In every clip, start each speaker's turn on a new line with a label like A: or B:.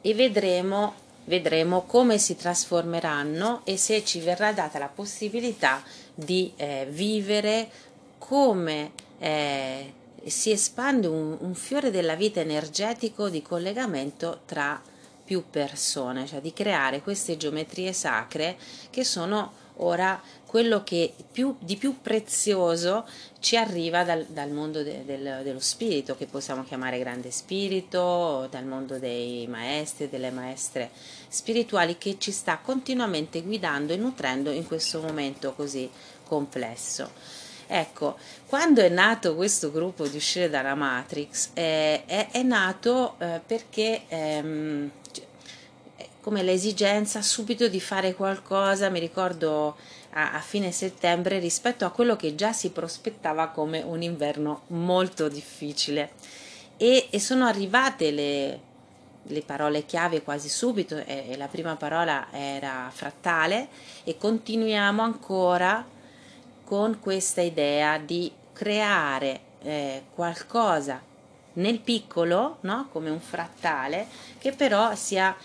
A: e vedremo, vedremo come si trasformeranno e se ci verrà data la possibilità di eh, vivere come eh, si espande un, un, fiore della vita energetico di collegamento tra più persone, cioè di creare queste geometrie sacre che sono ora quello che più, di più prezioso ci arriva dal, dal mondo de, del, dello spirito, che possiamo chiamare grande spirito, dal mondo dei maestri e delle maestre spirituali che ci sta continuamente guidando e nutrendo in questo momento così complesso. Ecco, quando è nato questo gruppo di uscire dalla Matrix, eh, è, è, nato eh, perché ehm, come l'esigenza subito di fare qualcosa, mi ricordo a, a, fine settembre, rispetto a quello che già si prospettava come un inverno molto difficile. E, e sono arrivate le, le, parole chiave quasi subito, e, e la prima parola era frattale, e continuiamo ancora con questa idea di creare eh, qualcosa nel piccolo, no? come un frattale, che però sia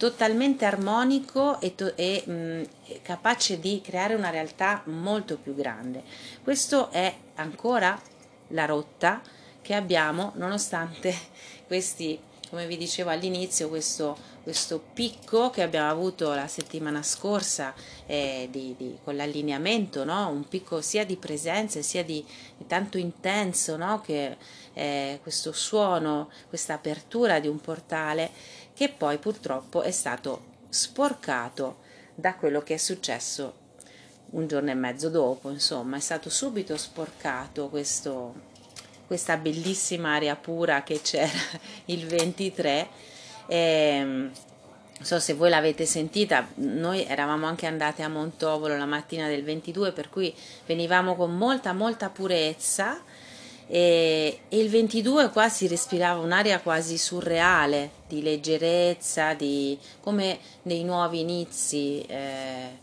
A: totalmente armonico e, to- e mh, capace di creare una realtà molto più grande. Questo è ancora la rotta che abbiamo nonostante questi, come vi dicevo all'inizio, questo, questo picco che abbiamo avuto la settimana scorsa eh, di, di, con l'allineamento, no? un picco sia di presenza sia di, di tanto intenso no? che eh, questo suono, questa apertura di un portale che poi purtroppo è stato sporcato da quello che è successo un giorno e mezzo dopo, insomma, è stato subito sporcato questo, questa bellissima aria pura che c'era il 23. E, ehm, non so se voi l'avete sentita, noi eravamo anche andate a Montovolo la mattina del 22, per cui venivamo con molta, molta purezza e, e, il 22 qua si respirava un'aria quasi surreale di leggerezza, di, come nei nuovi inizi, eh,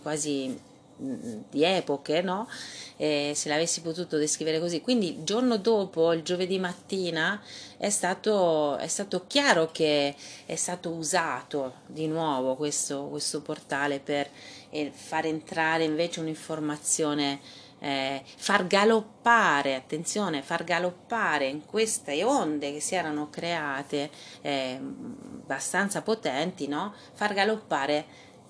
A: quasi di epoche, no? Eh, se l'avessi potuto descrivere così. Quindi il giorno dopo, il giovedì mattina, è stato, è stato chiaro che è stato usato di nuovo questo, questo portale per eh, far entrare invece un'informazione eh, far galoppare, attenzione, far galoppare in queste onde che si erano create eh, abbastanza potenti, no? far galoppare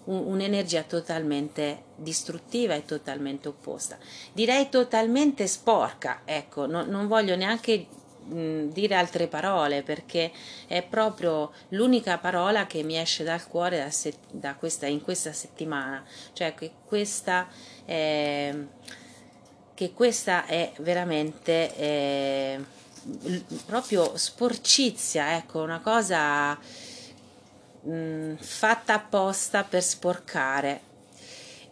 A: un, un'energia totalmente distruttiva e totalmente opposta. Direi totalmente sporca, ecco, no, non voglio neanche dire altre parole perché è proprio l'unica parola che mi esce dal cuore da se, da questa, in questa settimana, cioè che questa... Eh, che questa è veramente eh, proprio sporcizia, ecco, una cosa mh, mm, fatta apposta per sporcare.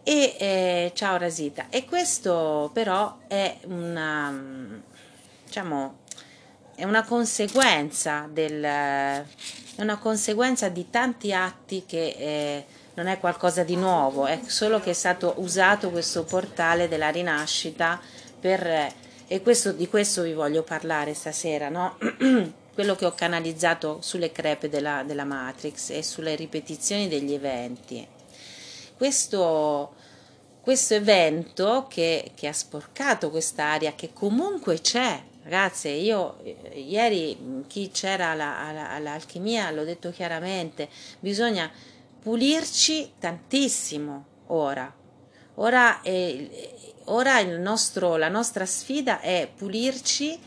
A: E eh, ciao Rasita, e questo però è una, diciamo, è una conseguenza del, è una conseguenza di tanti atti che eh, non è qualcosa di nuovo, è solo che è stato usato questo portale della rinascita per, e questo, di questo vi voglio parlare stasera, no? quello che ho canalizzato sulle crepe della, della, Matrix e sulle ripetizioni degli eventi. Questo, questo evento che, che ha sporcato quest'aria, che comunque c'è, Ragazze, io ieri chi c'era alla, alla, all'alchimia l'ho detto chiaramente, bisogna pulirci tantissimo ora. Ora, è, ora nostro, la nostra sfida è pulirci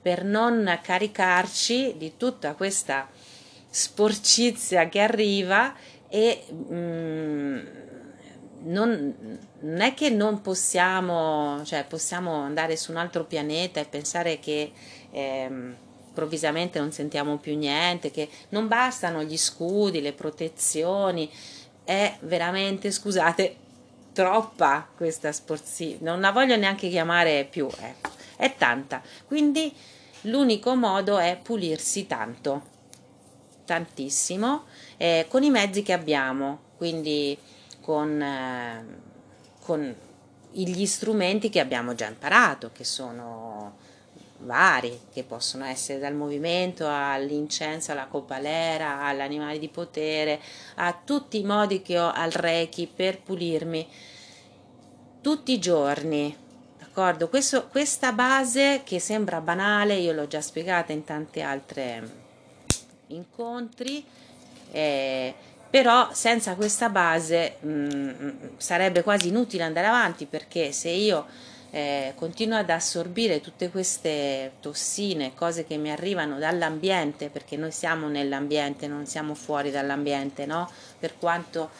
A: per non caricarci di tutta questa sporcizia che arriva e mm, non, non, è che non possiamo, cioè possiamo andare su un altro pianeta e pensare che eh, improvvisamente non sentiamo più niente, che non bastano gli scudi, le protezioni, è veramente, scusate, troppa questa sporzia, non la voglio neanche chiamare più, ecco, è tanta. Quindi l'unico modo è pulirsi tanto, tantissimo, eh, con i mezzi che abbiamo, quindi con, eh, con gli strumenti che abbiamo già imparato, che sono vari, che possono essere dal movimento all'incenso, alla copalera, all'animale di potere, a tutti i modi che ho al Reiki per pulirmi tutti i giorni. D'accordo? Questo, questa base che sembra banale, io l'ho già spiegata in tanti altri incontri, eh, però senza questa base mh, mm, sarebbe quasi inutile andare avanti perché se io eh, continuo ad assorbire tutte queste tossine, cose che mi arrivano dall'ambiente, perché noi siamo nell'ambiente, non siamo fuori dall'ambiente, no? Per quanto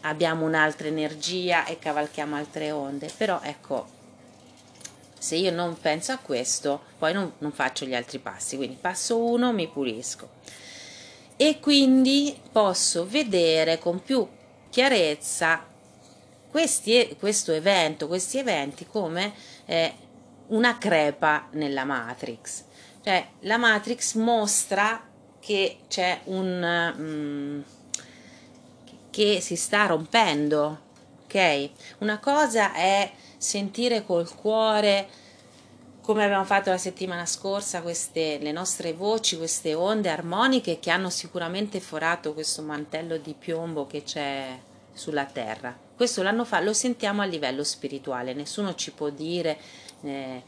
A: abbiamo un'altra energia e cavalchiamo altre onde, però ecco, se io non penso a questo, poi non, non faccio gli altri passi, quindi passo uno, mi pulisco. E quindi posso vedere con più chiarezza questi, questo evento, questi eventi come eh, una crepa nella Matrix. Cioè la Matrix mostra che c'è un... Mm, che si sta rompendo, ok? Una cosa è sentire col cuore come abbiamo fatto la settimana scorsa, queste, le nostre voci, queste onde armoniche che hanno sicuramente forato questo mantello di piombo che c'è sulla terra. Questo l'anno fa lo sentiamo a livello spirituale, nessuno ci può dire, eh,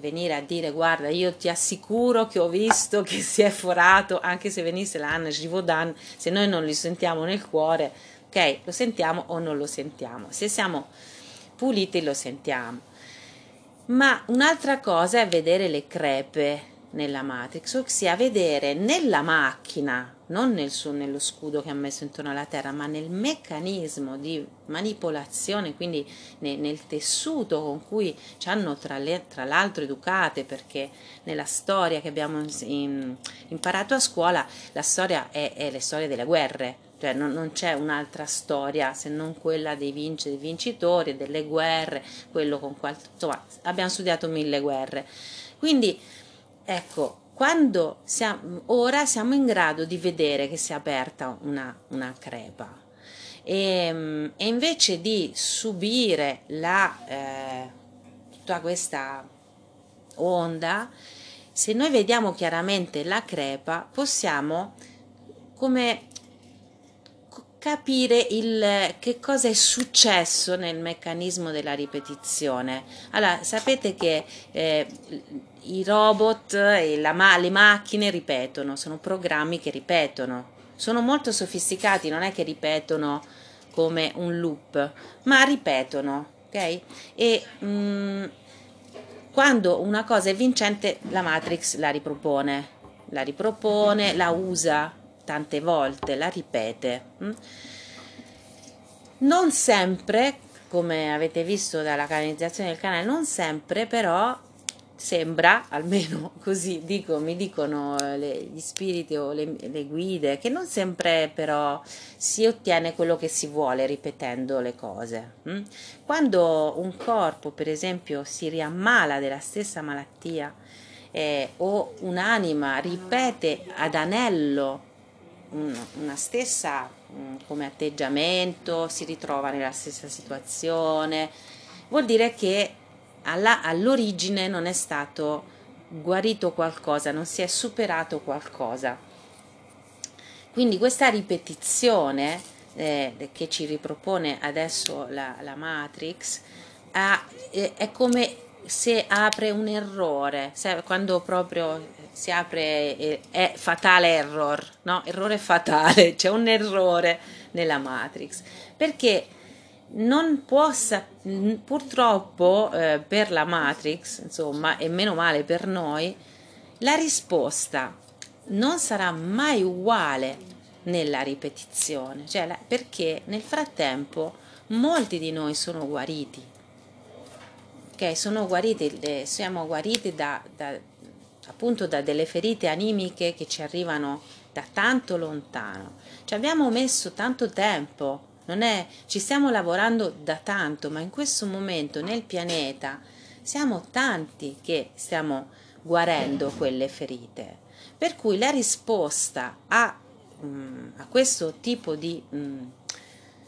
A: venire a dire guarda io ti assicuro che ho visto che si è forato, anche se venisse l'Anna Jivodan, se noi non li sentiamo nel cuore, ok, lo sentiamo o non lo sentiamo, se siamo puliti lo sentiamo. Ma un'altra cosa è vedere le crepe nella Matrix, ossia vedere nella macchina, non nel suo, nello scudo che ha messo intorno alla Terra, ma nel meccanismo di manipolazione, quindi nel, nel tessuto con cui ci hanno tra, le, tra, l'altro educate, perché nella storia che abbiamo in, imparato a scuola, la storia è, è le storie delle guerre, cioè non, non, c'è un'altra storia se non quella dei, vinci, dei vincitori, delle guerre, quello con qual... insomma abbiamo studiato mille guerre. Quindi Ecco, quando siamo, ora siamo in grado di vedere che si è aperta una, una crepa e, e, invece di subire la, eh, tutta questa onda, se noi vediamo chiaramente la crepa, possiamo come capire il, che cosa è successo nel meccanismo della ripetizione. Allora, sapete che eh, i robot e la, le macchine ripetono, sono programmi che ripetono, sono molto sofisticati, non è che ripetono come un loop, ma ripetono, ok? E mh, mm, quando una cosa è vincente, la Matrix la ripropone, la ripropone, la usa tante volte, la ripete. Hm? Non sempre, come avete visto dalla canalizzazione del canale, non sempre però sembra, almeno così dico, mi dicono le, gli spiriti o le, le, guide, che non sempre però si ottiene quello che si vuole ripetendo le cose. Hm? Quando un corpo, per esempio, si riammala della stessa malattia eh, o un'anima ripete ad anello una stessa mm, come atteggiamento, si ritrova nella stessa situazione, vuol dire che alla, all'origine non è stato guarito qualcosa, non si è superato qualcosa. Quindi questa ripetizione eh, che ci ripropone adesso la, la Matrix ha, eh, è come se apre un errore, se, quando proprio si apre eh, è fatale error, no? Errore fatale, c'è un errore nella Matrix, perché non possa, purtroppo eh, per la Matrix, insomma, e meno male per noi, la risposta non sarà mai uguale nella ripetizione, cioè la, perché nel frattempo molti di noi sono guariti, ok? Sono guariti, eh, siamo guariti da, da, appunto da delle ferite animiche che ci arrivano da tanto lontano. Ci abbiamo messo tanto tempo non è, ci stiamo lavorando da tanto, ma in questo momento nel pianeta siamo tanti che stiamo guarendo quelle ferite. Per cui la risposta a, um, a questo tipo di, um,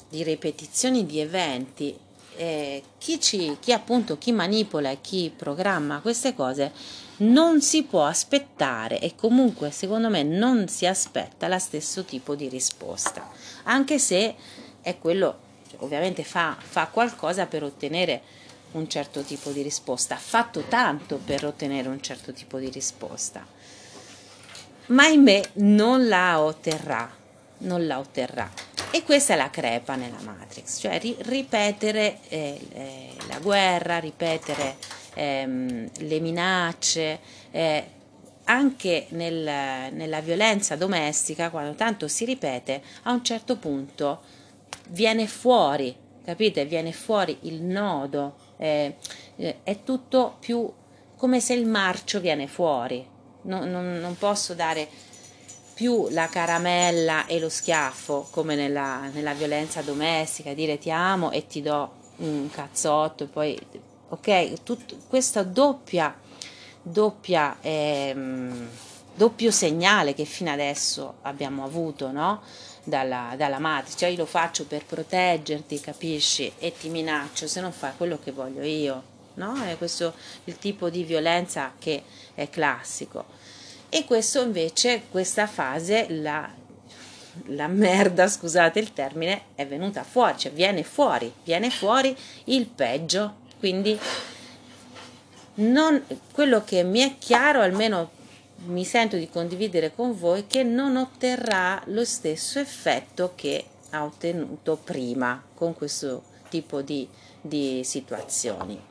A: di ripetizioni di eventi eh, chi, ci, chi appunto chi manipola e chi programma queste cose non si può aspettare e comunque secondo me non si aspetta lo stesso tipo di risposta, anche se è quello, cioè, ovviamente fa, fa qualcosa per ottenere un certo tipo di risposta, ha fatto tanto per ottenere un certo tipo di risposta, ma ahimè non la otterrà, non la otterrà. E questa è la crepa nella Matrix, cioè ri- ripetere eh, eh, la guerra, ripetere ehm, le minacce, eh, anche nel, nella violenza domestica, quando tanto si ripete, a un certo punto viene fuori, capite? Viene fuori il nodo, eh, è tutto più come se il marcio viene fuori. No, non, non, posso dare più la caramella e lo schiaffo come nella, nella violenza domestica, dire ti amo e ti do un cazzotto poi ok? Tut, questa doppia, doppia ehm, doppio segnale che fino adesso abbiamo avuto, no? Dalla, dalla madre, cioè io lo faccio per proteggerti, capisci? E ti minaccio se non fai quello che voglio io, no? È questo il tipo di violenza che è classico. E questo invece, questa fase, la, la merda, scusate il termine, è venuta fuori, cioè viene fuori, viene fuori il peggio quindi non, quello che mi è chiaro, almeno mi sento di condividere con voi, che non otterrà lo stesso effetto che ha ottenuto prima con questo tipo di, di situazioni.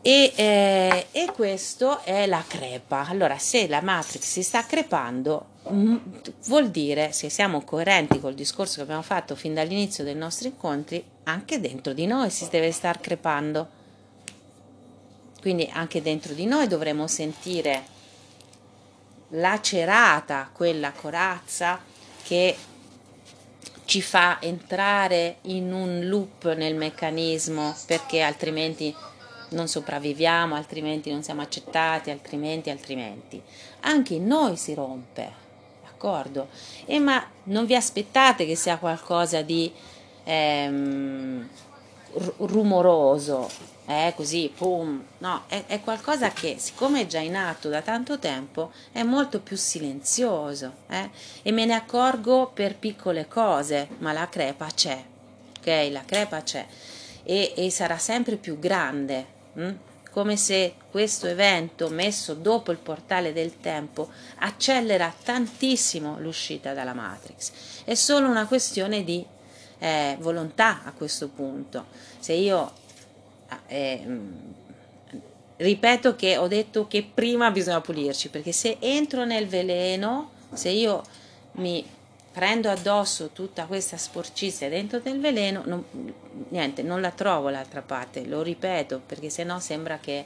A: E, eh, e, questo è la crepa. Allora, se la matrix si sta crepando, mh, vuol dire, se siamo coerenti col discorso che abbiamo fatto fin dall'inizio dei nostri incontri, anche dentro di noi si deve star crepando. Quindi anche dentro di noi dovremo sentire lacerata quella corazza che ci fa entrare in un loop nel meccanismo perché altrimenti non sopravviviamo, altrimenti non siamo accettati, altrimenti, altrimenti. Anche in noi si rompe, d'accordo? E ma non vi aspettate che sia qualcosa di ehm, rumoroso, eh, così, pum, no, è, è, qualcosa che siccome è già in atto da tanto tempo è molto più silenzioso eh? e me ne accorgo per piccole cose, ma la crepa c'è, ok? La crepa c'è e, e sarà sempre più grande, hm? come se questo evento messo dopo il portale del tempo accelera tantissimo l'uscita dalla Matrix. È solo una questione di eh, volontà a questo punto. Se io eh, ripeto che ho detto che prima bisogna pulirci, perché se entro nel veleno, se io mi prendo addosso tutta questa sporcizia dentro del veleno, non, niente, non la trovo l'altra parte, lo ripeto, perché sennò sembra che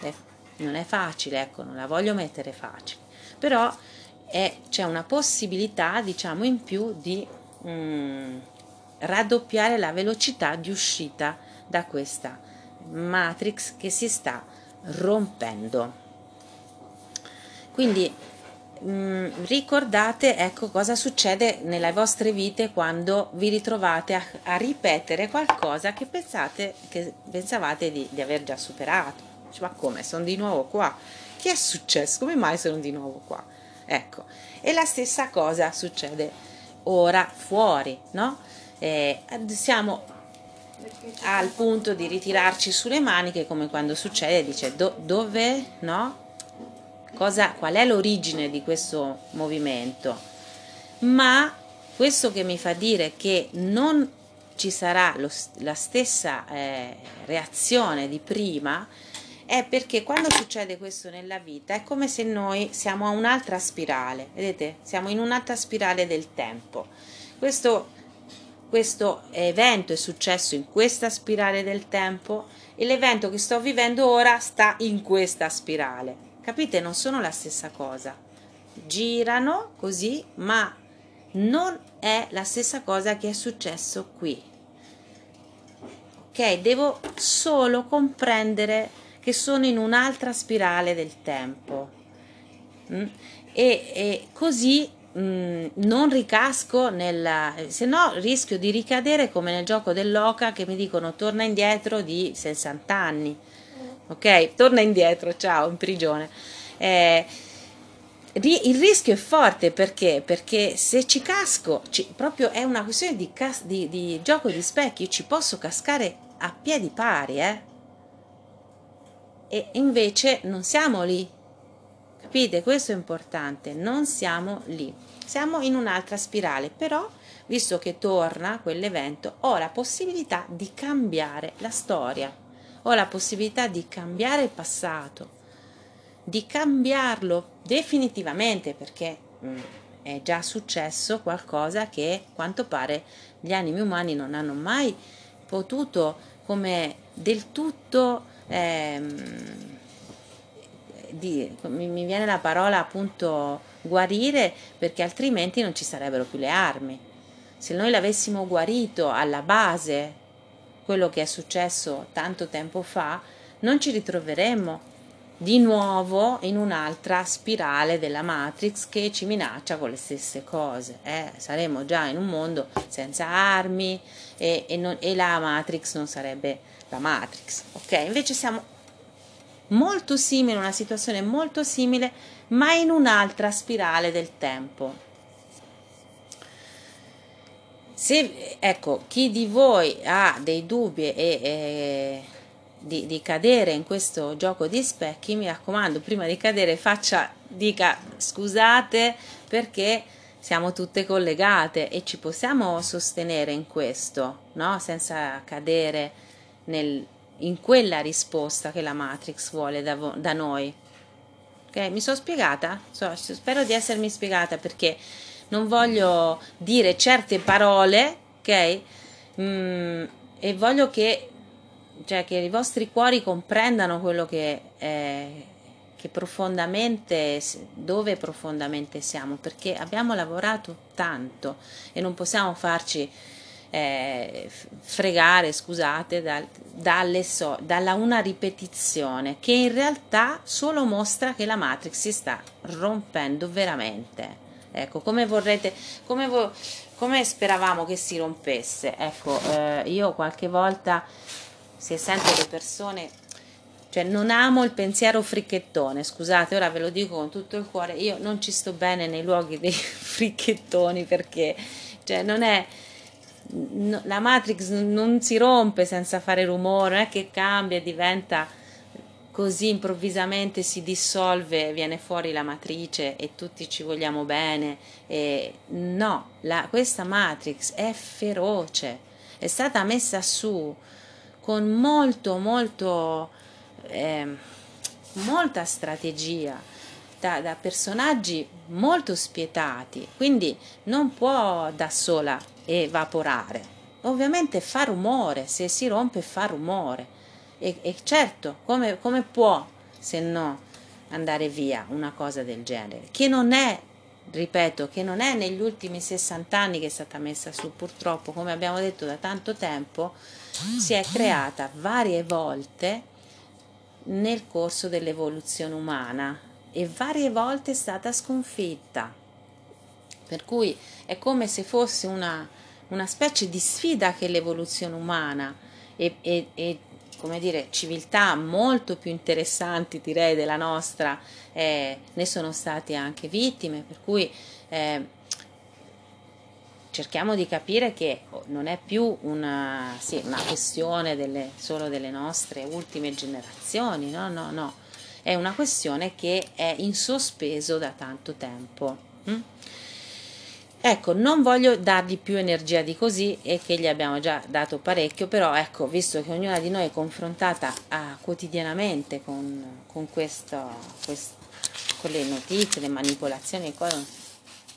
A: è, non è facile, ecco, non la voglio mettere facile. Però è, c'è una possibilità, diciamo, in più di... Mm, raddoppiare la velocità di uscita da questa matrix che si sta rompendo. Quindi mh, mm, ricordate ecco cosa succede nelle vostre vite quando vi ritrovate a, a ripetere qualcosa che, pensate, che pensavate di, di aver già superato. ma come? Sono di nuovo qua? Che è successo? Come mai sono di nuovo qua? Ecco, e la stessa cosa succede ora fuori, no? Eh, siamo al punto di ritirarci sulle maniche come quando succede, dice do, dove, no? Cosa, qual è l'origine di questo movimento? Ma questo che mi fa dire che non ci sarà lo, la stessa eh, reazione di prima è perché quando succede questo nella vita è come se noi siamo a un'altra spirale, vedete? Siamo in un'altra spirale del tempo. Questo questo evento è successo in questa spirale del tempo e l'evento che sto vivendo ora sta in questa spirale. Capite? Non sono la stessa cosa. Girano così, ma non è la stessa cosa che è successo qui. Ok? Devo solo comprendere che sono in un'altra spirale del tempo. Mm? E, e così mm, non ricasco nel se no rischio di ricadere come nel gioco dell'oca che mi dicono torna indietro di 60 anni ok torna indietro ciao in prigione eh, il rischio è forte perché? Perché se ci casco, ci, proprio è una questione di, cas- di, di gioco di specchi, ci posso cascare a piedi pari, eh? E invece non siamo lì. Capite? Questo è importante, non siamo lì. Siamo in un'altra spirale, però visto che torna quell'evento, ho la possibilità di cambiare la storia, ho la possibilità di cambiare il passato, di cambiarlo definitivamente perché mh, mm, è già successo qualcosa che quanto pare gli animi umani non hanno mai potuto come del tutto ehm, di, mi viene la parola appunto guarire perché altrimenti non ci sarebbero più le armi se noi l'avessimo guarito alla base quello che è successo tanto tempo fa non ci ritroveremmo di nuovo in un'altra spirale della Matrix che ci minaccia con le stesse cose. Eh? Saremo già in un mondo senza armi e, e, non, e la Matrix non sarebbe la Matrix. Ok? Invece siamo molto simili, una situazione molto simile, ma in un'altra spirale del tempo. Se, ecco, chi di voi ha dei dubbi e, e di, di, cadere in questo gioco di specchi, mi raccomando, prima di cadere faccia, dica scusate perché siamo tutte collegate e ci possiamo sostenere in questo, no? senza cadere nel, in quella risposta che la Matrix vuole da, da noi. Okay? Mi sono spiegata? So, spero di essermi spiegata perché non voglio dire certe parole, ok? Mm, e voglio che cioè che i vostri cuori comprendano quello che, eh, che profondamente, dove profondamente siamo, perché abbiamo lavorato tanto e non possiamo farci eh, fregare, scusate, dal, dalle so, dalla una ripetizione che in realtà solo mostra che la Matrix si sta rompendo veramente. Ecco, come vorrete, come, vo, come speravamo che si rompesse? Ecco, eh, io qualche volta se sento le persone cioè non amo il pensiero fricchettone, scusate, ora ve lo dico con tutto il cuore, io non ci sto bene nei luoghi dei fricchettoni perché cioè non è no, la Matrix non si rompe senza fare rumore, non è che cambia e diventa così improvvisamente si dissolve, viene fuori la matrice e tutti ci vogliamo bene. E no, la, questa Matrix è feroce, è stata messa su con molto, molto, eh, molta strategia da, da personaggi molto spietati, quindi non può da sola evaporare. Ovviamente fa rumore, se si rompe fa rumore. E, e certo, come, come può se no andare via una cosa del genere? Che non è ripeto, che non è negli ultimi 60 anni che è stata messa su, purtroppo, come abbiamo detto da tanto tempo, si è creata varie volte nel corso dell'evoluzione umana e varie volte è stata sconfitta. Per cui è come se fosse una, una specie di sfida che l'evoluzione umana e, e, e come dire, civiltà molto più interessanti direi della nostra eh, ne sono state anche vittime, per cui eh, cerchiamo di capire che non è più una, sì, una questione delle, solo delle nostre ultime generazioni, no, no, no, è una questione che è in sospeso da tanto tempo. Hm? Ecco, non voglio dargli più energia di così e che gli abbiamo già dato parecchio, però ecco, visto che ognuna di noi è confrontata ah, quotidianamente con, con, questo, quest, con le notizie, le manipolazioni,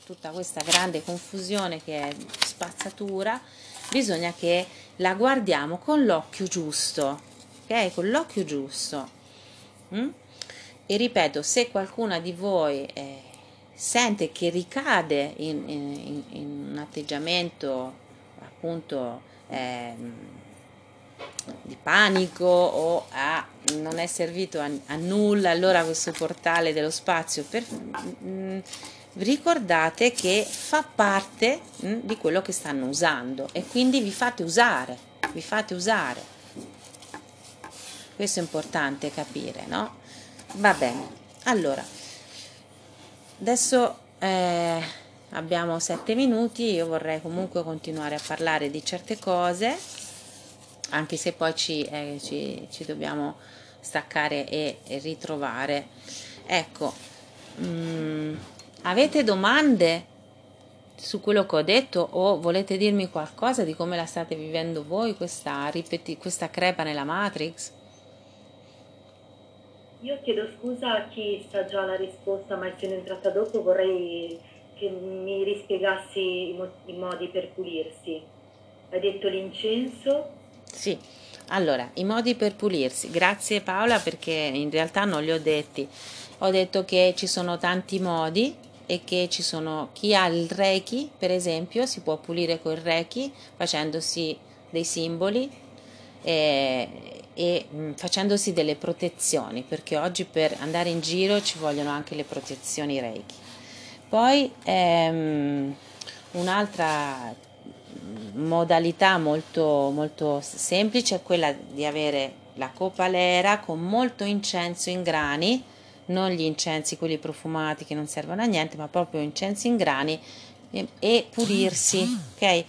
A: tutta questa grande confusione che è spazzatura, bisogna che la guardiamo con l'occhio giusto, ok? Con l'occhio giusto. Mm? E ripeto, se qualcuna di voi... Eh, sente che ricade in, in, in un atteggiamento appunto eh, di panico o a non è servito a, a, nulla allora questo portale dello spazio per, mh, mm, ricordate che fa parte mh, mm, di quello che stanno usando e quindi vi fate usare, vi fate usare. Questo è importante capire, no? Va bene. Allora, adesso eh, abbiamo sette minuti, io vorrei comunque continuare a parlare di certe cose, anche se poi ci, eh, ci, ci dobbiamo staccare e, e ritrovare. Ecco, mh, mm, avete domande su quello che ho detto o volete dirmi qualcosa di come la state vivendo voi questa, ripeti- questa crepa nella Matrix?
B: Io chiedo scusa a chi sa già la risposta, ma essendo entrata dopo vorrei che mi rispiegassi i, mo- i modi per pulirsi. Hai detto l'incenso?
A: Sì, allora, i modi per pulirsi. Grazie Paola perché in realtà non li ho detti. Ho detto che ci sono tanti modi e che ci sono chi ha il Reiki, per esempio, si può pulire col Reiki facendosi dei simboli e, e mh, facendosi delle protezioni, perché oggi per andare in giro ci vogliono anche le protezioni Reiki. Poi ehm, un'altra modalità molto, molto semplice è quella di avere la copalera con molto incenso in grani, non gli incensi quelli profumati che non servono a niente, ma proprio incensi in grani e, e pulirsi, ok?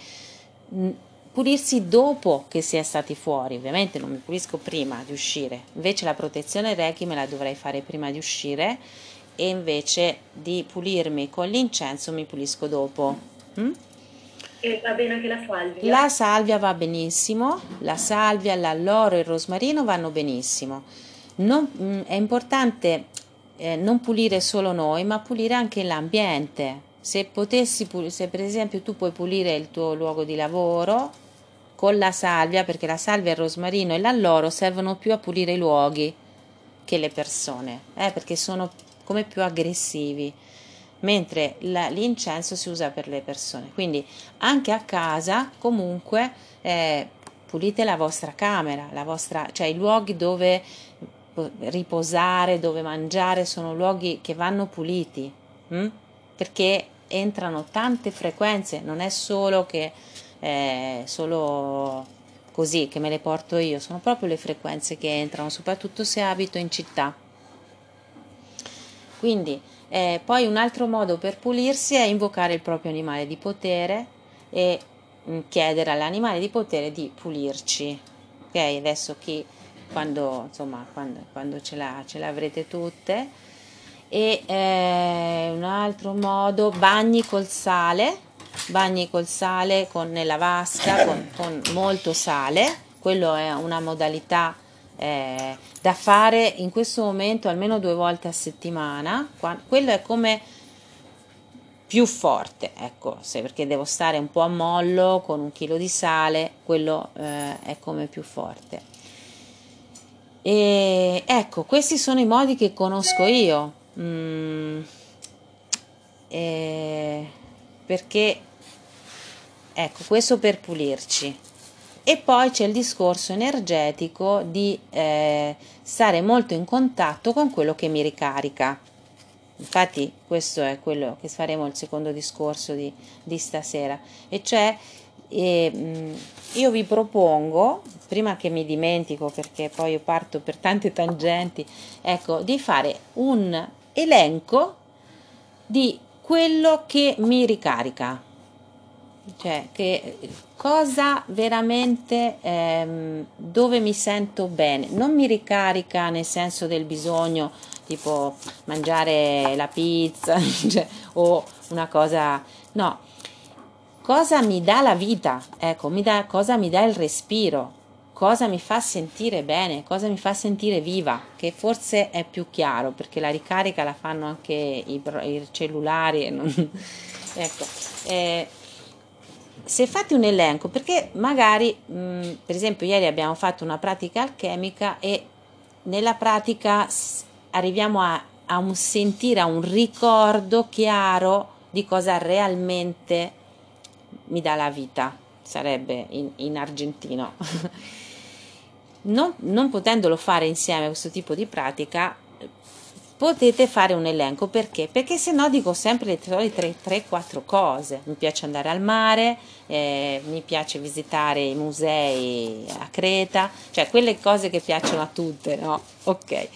A: Pulirsi dopo che si è stati fuori, ovviamente non mi pulisco prima di uscire, invece la protezione Reiki me la dovrei fare prima di uscire e invece di pulirmi con l'incenso mi pulisco dopo.
B: Mm? E va bene anche la salvia?
A: La salvia va benissimo, la salvia, l'alloro e il rosmarino vanno benissimo. Non, mm, è importante eh, non pulire solo noi, ma pulire anche l'ambiente. Se potessi, se per esempio tu puoi pulire il tuo luogo di lavoro con la salvia, perché la salvia, il rosmarino e l'alloro servono più a pulire i luoghi che le persone, eh, perché sono come più aggressivi, mentre la, l'incenso si usa per le persone. Quindi anche a casa comunque eh, pulite la vostra camera, la vostra, cioè i luoghi dove riposare, dove mangiare sono luoghi che vanno puliti, hm? perché entrano tante frequenze, non è solo che eh, solo così che me le porto io, sono proprio le frequenze che entrano, soprattutto se abito in città. Quindi eh, poi un altro modo per pulirsi è invocare il proprio animale di potere e mm, chiedere all'animale di potere di pulirci. Ok, adesso chi quando, insomma, quando, quando ce, la, ce l'avrete tutte. E eh, un altro modo, bagni col sale, bagni col sale con, nella vasca con, con molto sale, quello è una modalità eh, da fare in questo momento almeno due volte a settimana. quello è come più forte, ecco, se perché devo stare un po' a mollo con un chilo di sale, quello eh, è come più forte. E ecco, questi sono i modi che conosco io, mm, perché ecco, questo per pulirci. E poi c'è il discorso energetico di eh, stare molto in contatto con quello che mi ricarica. Infatti questo è quello che faremo il secondo discorso di, di stasera, e cioè eh, io vi propongo, prima che mi dimentico perché poi io parto per tante tangenti, ecco, di fare un elenco di quello che mi ricarica cioè che cosa veramente ehm, dove mi sento bene. Non mi ricarica nel senso del bisogno tipo mangiare la pizza cioè, o una cosa no. Cosa mi dà la vita ecco mi dà, cosa mi dà il respiro cosa mi fa sentire bene cosa mi fa sentire viva che forse è più chiaro perché la ricarica la fanno anche i, i cellulari non, ecco eh, se fate un elenco, perché magari, mh, mm, per esempio, ieri abbiamo fatto una pratica alchemica e nella pratica arriviamo a, a un sentire, a un ricordo chiaro di cosa realmente mi dà la vita, sarebbe in, in argentino. non, non potendolo fare insieme questo tipo di pratica, potete fare un elenco perché? Perché se no dico sempre le solite 3-4 cose. Mi piace andare al mare, eh, mi piace visitare i musei a Creta, cioè quelle cose che piacciono a tutte, no? Ok.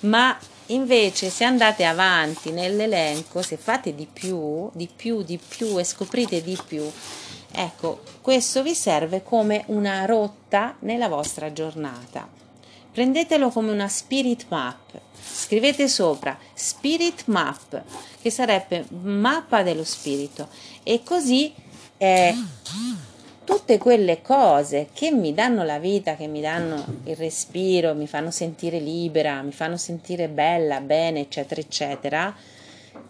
A: Ma invece se andate avanti nell'elenco, se fate di più, di più, di più e scoprite di più, ecco, questo vi serve come una rotta nella vostra giornata. Prendetelo come una spirit map Scrivete sopra Spirit Map, che sarebbe mappa dello spirito, e così eh, tutte quelle cose che mi danno la vita, che mi danno il respiro, mi fanno sentire libera, mi fanno sentire bella, bene, eccetera, eccetera,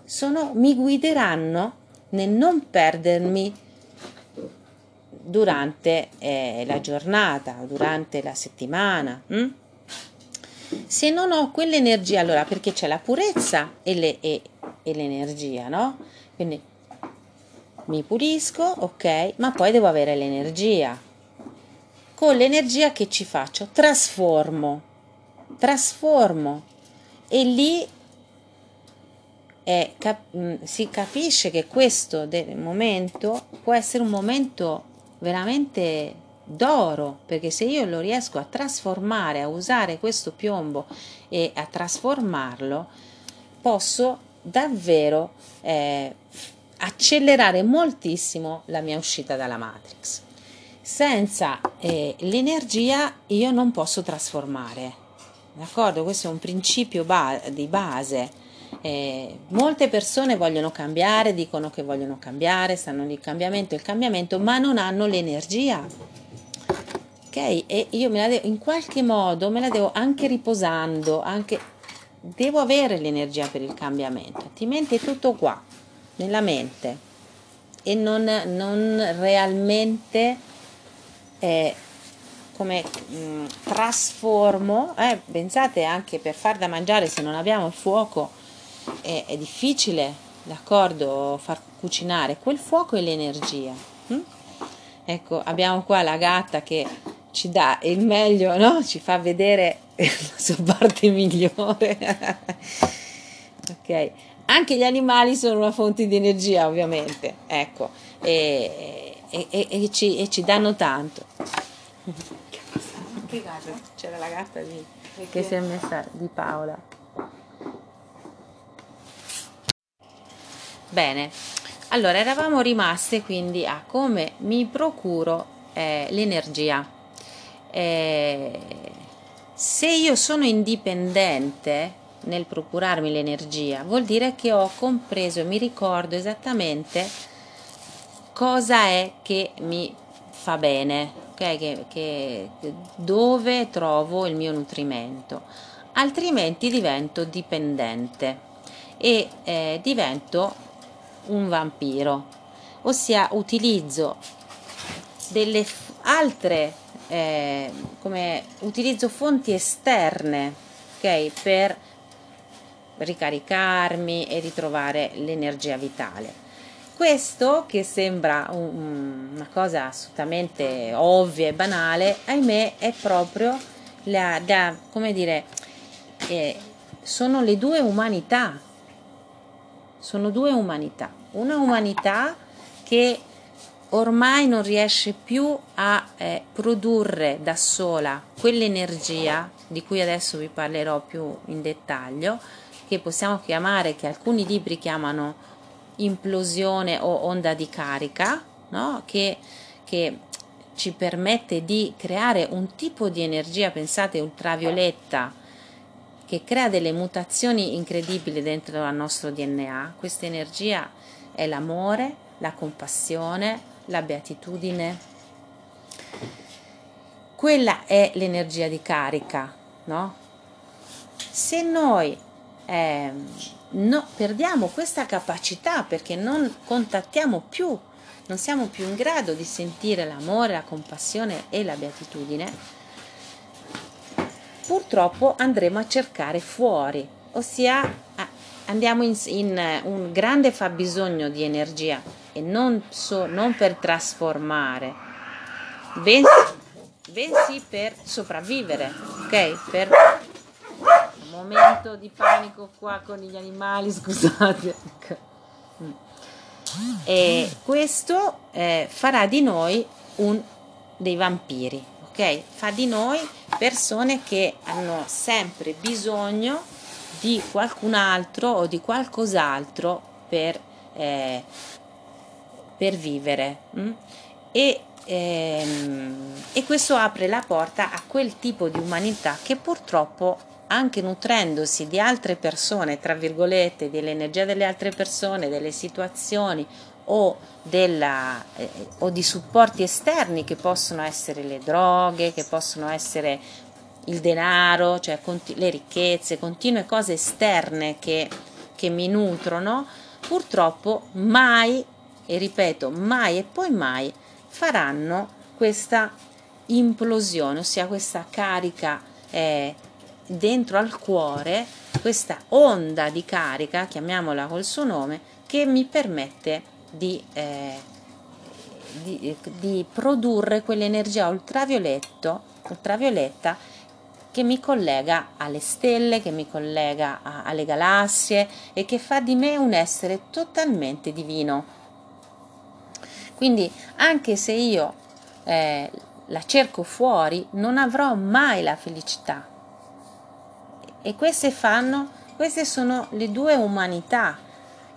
A: sono, mi guideranno nel non perdermi durante eh, la giornata, durante la settimana. Hm? Se non ho quell'energia, allora perché c'è la purezza e, le, e, e l'energia, no? Quindi mi pulisco, ok, ma poi devo avere l'energia. Con l'energia che ci faccio? Trasformo, trasformo e lì è, cap- mm, si capisce che questo momento può essere un momento veramente d'oro, perché se io lo riesco a trasformare, a usare questo piombo e a trasformarlo, posso davvero eh, accelerare moltissimo la mia uscita dalla matrix. Senza eh, l'energia io non posso trasformare. D'accordo? Questo è un principio ba- di base. Eh, molte persone vogliono cambiare, dicono che vogliono cambiare, stanno di cambiamento, il cambiamento, ma non hanno l'energia ok? E io me la devo, in qualche modo me la devo anche riposando, anche devo avere l'energia per il cambiamento, altrimenti è tutto qua, nella mente e non, non realmente eh, come mh, mm, trasformo, eh, pensate anche per far da mangiare se non abbiamo il fuoco è, è difficile, d'accordo, far cucinare quel fuoco e l'energia. Hm? Ecco, abbiamo qua la gatta che ci dà il meglio, no? Ci fa vedere la sua parte migliore. ok. Anche gli animali sono una fonte di energia, ovviamente, ecco, e, e, e, e ci, ci, danno tanto. Che gatta? C'era la gatta di, che si è messa di Paola. Bene, allora eravamo rimaste quindi a come mi procuro eh, l'energia eh, se io sono indipendente nel procurarmi l'energia, vuol dire che ho compreso e mi ricordo esattamente cosa è che mi fa bene, okay? che, che, dove trovo il mio nutrimento, altrimenti divento dipendente e eh, divento un vampiro, ossia utilizzo delle altre eh, come utilizzo fonti esterne okay, per ricaricarmi e ritrovare l'energia vitale. Questo che sembra un, una cosa assolutamente ovvia e banale, ahimè, è proprio la, la come dire, eh, sono le due umanità. Sono due umanità. Una umanità che ormai non riesce più a eh, produrre da sola quell'energia di cui adesso vi parlerò più in dettaglio, che possiamo chiamare, che alcuni libri chiamano implosione o onda di carica, no? che, che ci permette di creare un tipo di energia, pensate, ultravioletta, che crea delle mutazioni incredibili dentro al nostro DNA. Questa energia è l'amore, la compassione, la beatitudine. Quella è l'energia di carica, no? Se noi eh, no, perdiamo questa capacità perché non contattiamo più, non siamo più in grado di sentire l'amore, la compassione e la beatitudine, purtroppo andremo a cercare fuori, ossia andiamo in, in un grande fabbisogno di energia e non, so, non per trasformare, bensì, bensì per sopravvivere, ok? Per un momento di panico qua con gli animali, scusate. Mm. E questo eh, farà di noi un, dei vampiri, ok? Fa di noi persone che hanno sempre bisogno di qualcun altro o di qualcos'altro per, eh, per vivere. Mm? E, ehm, e questo apre la porta a quel tipo di umanità che purtroppo anche nutrendosi di altre persone, tra virgolette, dell'energia delle altre persone, delle situazioni o, della, eh, o di supporti esterni che possono essere le droghe, che possono essere il denaro, cioè conti- le ricchezze, continue cose esterne che, che mi nutrono, purtroppo mai, e ripeto, mai e poi mai faranno questa implosione, ossia questa carica eh, dentro al cuore, questa onda di carica, chiamiamola col suo nome, che mi permette di, eh, di, di produrre quell'energia ultravioletta che mi collega alle stelle, che mi collega a, alle galassie e che fa di me un essere totalmente divino. Quindi anche se io eh, la cerco fuori, non avrò mai la felicità. E queste fanno, queste sono le due umanità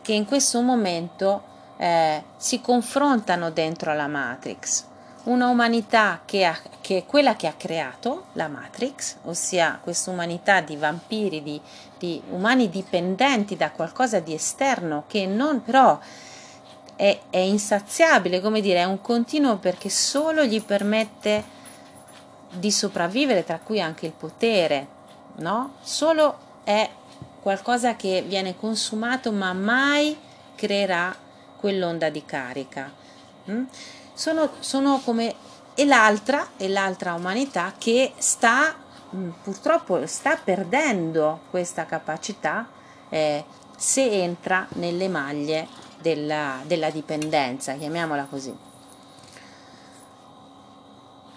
A: che in questo momento eh, si confrontano dentro la Matrix una umanità che, ha, che, è quella che ha creato la Matrix, ossia questa umanità di vampiri, di, di umani dipendenti da qualcosa di esterno che non però è, è, insaziabile, come dire, è un continuo perché solo gli permette di sopravvivere, tra cui anche il potere, no? Solo è qualcosa che viene consumato ma mai creerà quell'onda di carica. Mm? sono, sono come e l'altra, e l'altra umanità che sta mm, purtroppo sta perdendo questa capacità eh, se entra nelle maglie della, della dipendenza, chiamiamola così.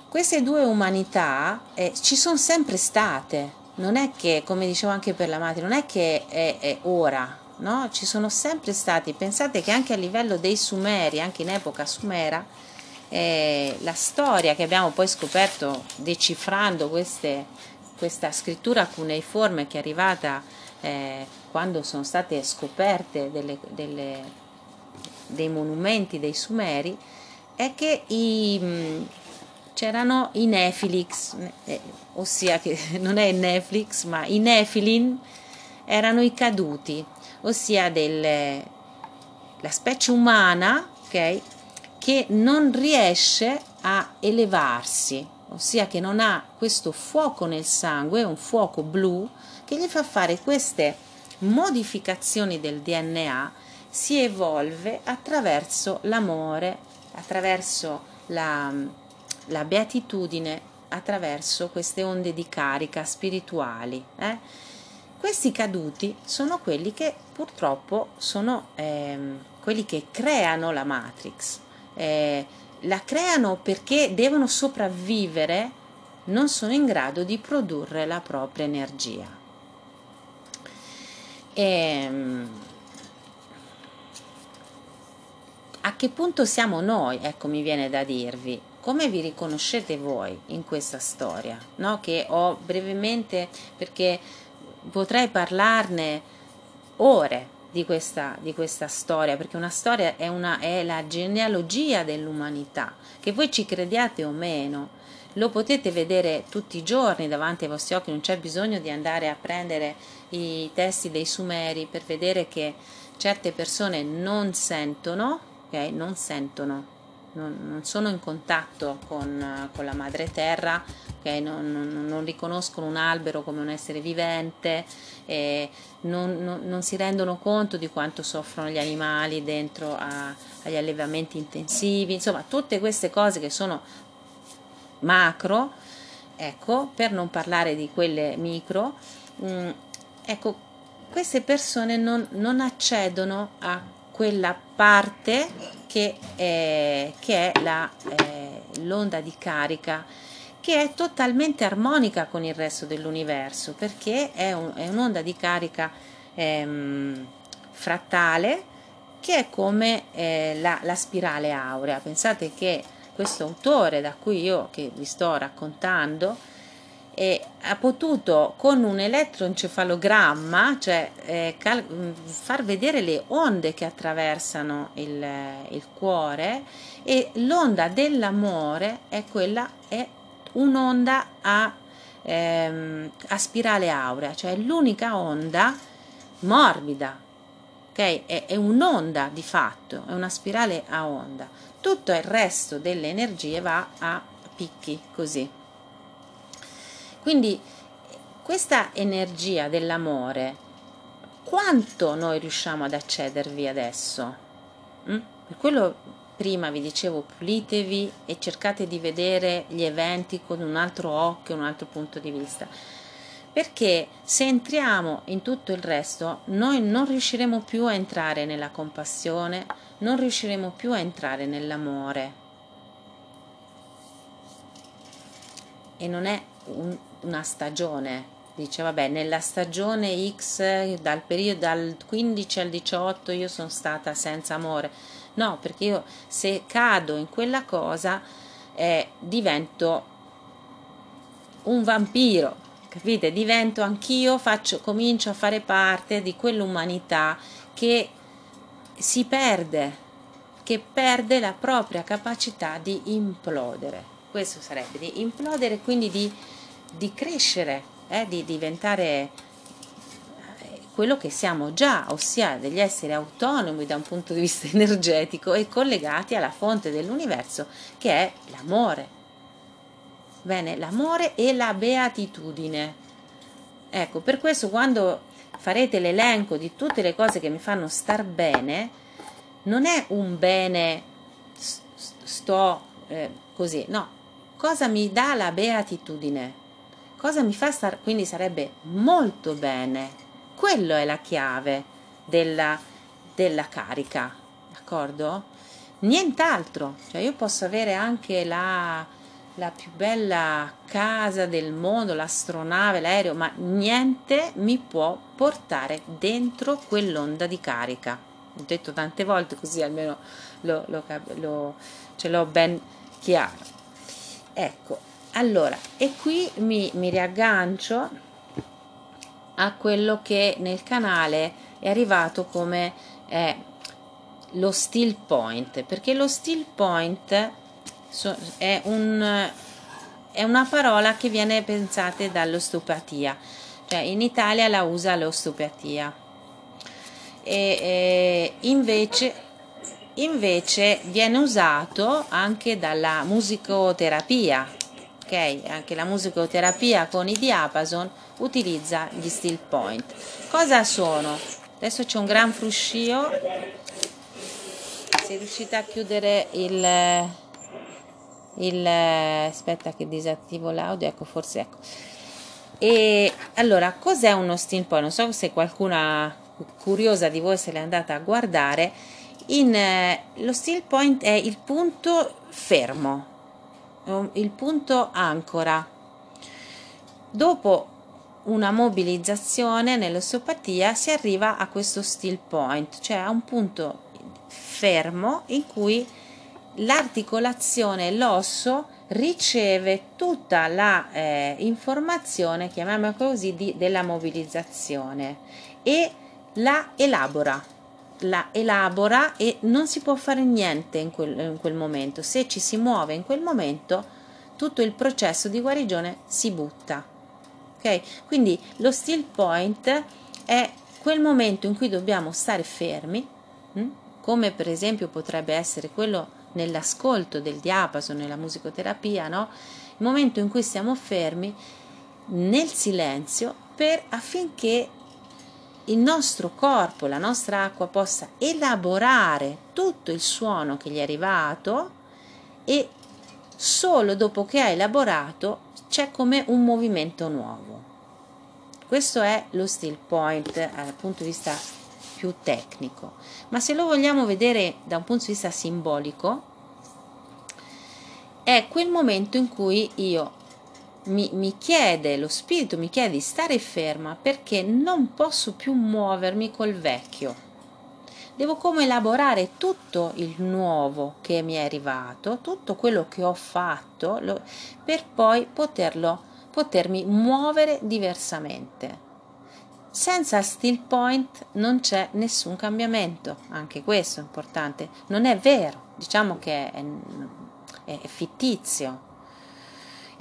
A: Queste due umanità eh, ci sono sempre state, non è che, come dicevo anche per la madre, non è che è, è ora, no? Ci sono sempre stati. Pensate che anche a livello dei Sumeri, anche in epoca sumera, eh, la storia che abbiamo poi scoperto decifrando queste, questa scrittura cuneiforme che è arrivata eh, quando sono state scoperte delle, delle, dei monumenti dei Sumeri è che i, c'erano i Nefilix, eh, ossia che non è Netflix, ma i Nefilin erano i caduti, ossia del, la specie umana, ok, che non riesce a elevarsi, ossia che non ha questo fuoco nel sangue, un fuoco blu, che gli fa fare queste modificazioni del DNA, si evolve attraverso l'amore, attraverso la, la beatitudine, attraverso queste onde di carica spirituali. Eh? Questi caduti sono quelli che purtroppo sono ehm, quelli che creano la Matrix eh, la creano perché devono sopravvivere, non sono in grado di produrre la propria energia. E, ehm, a che punto siamo noi? Ecco, mi viene da dirvi. Come vi riconoscete voi in questa storia? No? Che ho brevemente, perché potrei parlarne ore, di questa, di questa storia, perché una storia è, una, è la genealogia dell'umanità, che voi ci crediate o meno, lo potete vedere tutti i giorni davanti ai vostri occhi, non c'è bisogno di andare a prendere i testi dei Sumeri per vedere che certe persone non sentono, okay? non sentono non, non sono in contatto con, con la madre terra, okay? non, non, non, riconoscono un albero come un essere vivente, eh, non, si rendono conto di quanto soffrono gli animali dentro a, agli allevamenti intensivi, insomma tutte queste cose che sono macro, ecco, per non parlare di quelle micro, mh, mm, ecco, queste persone non, non accedono a quella parte che è, che è la, eh, l'onda di carica che è totalmente armonica con il resto dell'universo perché è, un, è un'onda di carica ehm, frattale che è come eh, la, la spirale aurea. Pensate che questo autore da cui io che vi sto raccontando eh, ha potuto con un elettroencefalogramma cioè, eh, cal- far vedere le onde che attraversano il, il, cuore e l'onda dell'amore è quella è un'onda a, ehm, a spirale aurea cioè l'unica onda morbida ok? È, è un'onda di fatto è una spirale a onda. Tutto il resto delle energie va a picchi così quindi questa energia dell'amore, quanto noi riusciamo ad accedervi adesso? Mm? Per quello prima vi dicevo pulitevi e cercate di vedere gli eventi con un altro occhio, un altro punto di vista. Perché se entriamo in tutto il resto, noi non riusciremo più a entrare nella compassione, non riusciremo più a entrare nell'amore. E non è un, una stagione. Dice, vabbè, nella stagione X, dal periodo dal 15 al 18, io sono stata senza amore. No, perché io se cado in quella cosa eh, divento un vampiro, capite? Divento anch'io, faccio, comincio a fare parte di quell'umanità che si perde, che perde la propria capacità di implodere. Questo sarebbe di implodere, quindi di di crescere, eh, di diventare eh, quello che siamo già, ossia degli esseri autonomi da un punto di vista energetico e collegati alla fonte dell'universo che è l'amore. Bene, l'amore e la beatitudine. Ecco, per questo quando farete l'elenco di tutte le cose che mi fanno star bene, non è un bene sto eh, così, no, cosa mi dà la beatitudine? Cosa mi fa star quindi sarebbe molto bene. Quello è la chiave della, della carica d'accordo? Nient'altro. Cioè io posso avere anche la, la più bella casa del mondo l'astronave l'aereo ma niente mi può portare dentro quell'onda di carica. Ho detto tante volte così almeno lo, lo, lo, ce l'ho ben chiaro. Ecco allora, e qui mi, mi riaggancio a quello che nel canale è arrivato come eh, lo still point, perché lo still point è, un, è una parola che viene pensata dall'osteopatia, cioè in Italia la usa l'osteopatia. E, e invece, invece viene usato anche dalla musicoterapia ok? Anche la musicoterapia con i diapason utilizza gli still point. Cosa sono? Adesso c'è un gran fruscio. Sei riuscita a chiudere il, il aspetta che disattivo l'audio, ecco forse ecco. E allora, cos'è uno still point? Non so se qualcuna curiosa di voi se l'è andata a guardare. In, eh, lo still point è il punto fermo, il punto ancora. Dopo una mobilizzazione nell'osteopatia si arriva a questo still point, cioè a un punto fermo in cui l'articolazione, l'osso riceve tutta la eh, informazione, chiamiamola così, di, della mobilizzazione e la elabora la elabora e non si può fare niente in quel, in quel momento. Se ci si muove in quel momento, tutto il processo di guarigione si butta. Ok? Quindi lo still point è quel momento in cui dobbiamo stare fermi, hm? come per esempio potrebbe essere quello nell'ascolto del diapaso, nella musicoterapia, no? Il momento in cui stiamo fermi nel silenzio per affinché il nostro corpo, la nostra acqua possa elaborare tutto il suono che gli è arrivato e solo dopo che ha elaborato c'è come un movimento nuovo. Questo è lo still point dal punto di vista più tecnico, ma se lo vogliamo vedere da un punto di vista simbolico, è quel momento in cui io mi, mi, chiede, lo spirito mi chiede di stare ferma perché non posso più muovermi col vecchio. Devo come elaborare tutto il nuovo che mi è arrivato, tutto quello che ho fatto, lo, per poi poterlo, potermi muovere diversamente. Senza still point non c'è nessun cambiamento, anche questo è importante. Non è vero, diciamo che è, è, è fittizio,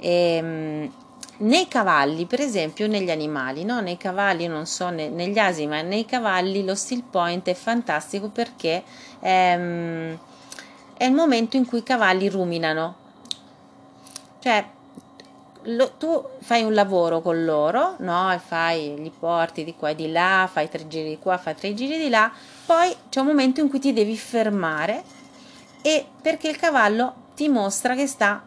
A: ehm, nei cavalli, per esempio, negli animali, no? nei cavalli, non so, ne, negli asini, ma nei cavalli lo still point è fantastico perché ehm, è il momento in cui i cavalli ruminano. Cioè, lo, tu fai un lavoro con loro, no? Fai, li porti di qua e di là, fai tre giri di qua, fai tre giri di là, poi c'è un momento in cui ti devi fermare e perché il cavallo ti mostra che sta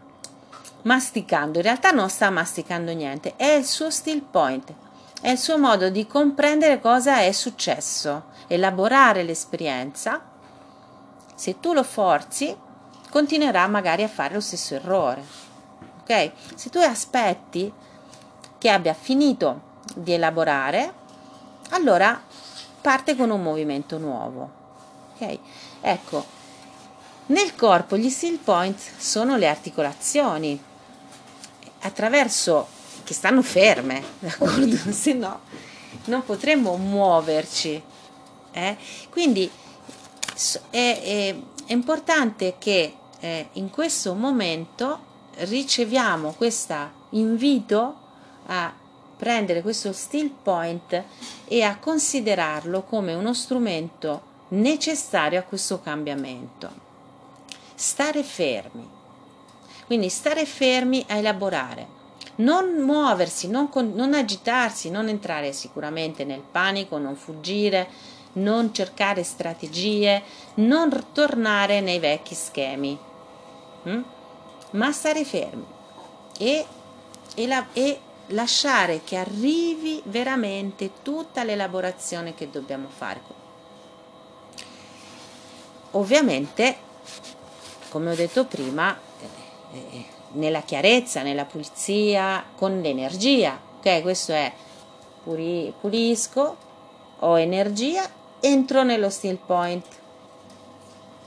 A: masticando, in realtà non sta masticando niente, è il suo still point, è il suo modo di comprendere cosa è successo, elaborare l'esperienza. Se tu lo forzi, continuerà magari a fare lo stesso errore. Ok? Se tu aspetti che abbia finito di elaborare, allora parte con un movimento nuovo. Ok? Ecco, nel corpo gli still point sono le articolazioni, attraverso che stanno ferme, d'accordo? Se no non potremmo muoverci. Eh? Quindi è, è, è, importante che eh, in questo momento riceviamo questo invito a prendere questo still point e a considerarlo come uno strumento necessario a questo cambiamento. Stare fermi, quindi stare fermi a elaborare, non muoversi, non, non agitarsi, non entrare sicuramente nel panico, non fuggire, non cercare strategie, non tornare nei vecchi schemi, hm? ma stare fermi e, e, la, e lasciare che arrivi veramente tutta l'elaborazione che dobbiamo fare. Ovviamente, come ho detto prima, eh, nella chiarezza, nella pulizia, con l'energia. Ok, questo è puri, pulisco, ho energia, entro nello still point.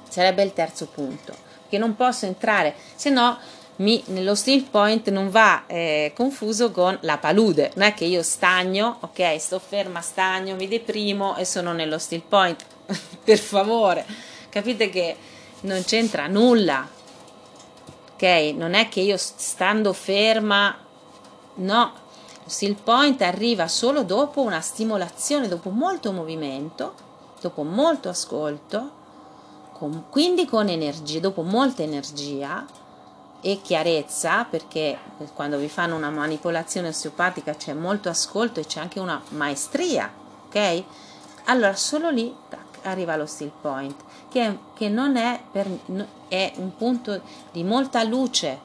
A: Sarebbe il terzo punto, che non posso entrare, se no mi, nello still point non va eh, confuso con la palude, non è che io stagno, ok, sto ferma, stagno, mi deprimo e sono nello still point. per favore, capite che non c'entra nulla ok? Non è che io stando ferma, no, il still point arriva solo dopo una stimolazione, dopo molto movimento, dopo molto ascolto, con, quindi con energia, dopo molta energia e chiarezza, perché quando vi fanno una manipolazione osteopatica c'è molto ascolto e c'è anche una maestria, ok? Allora solo lì tac, arriva lo still point che, che non è, per, è un punto di molta luce,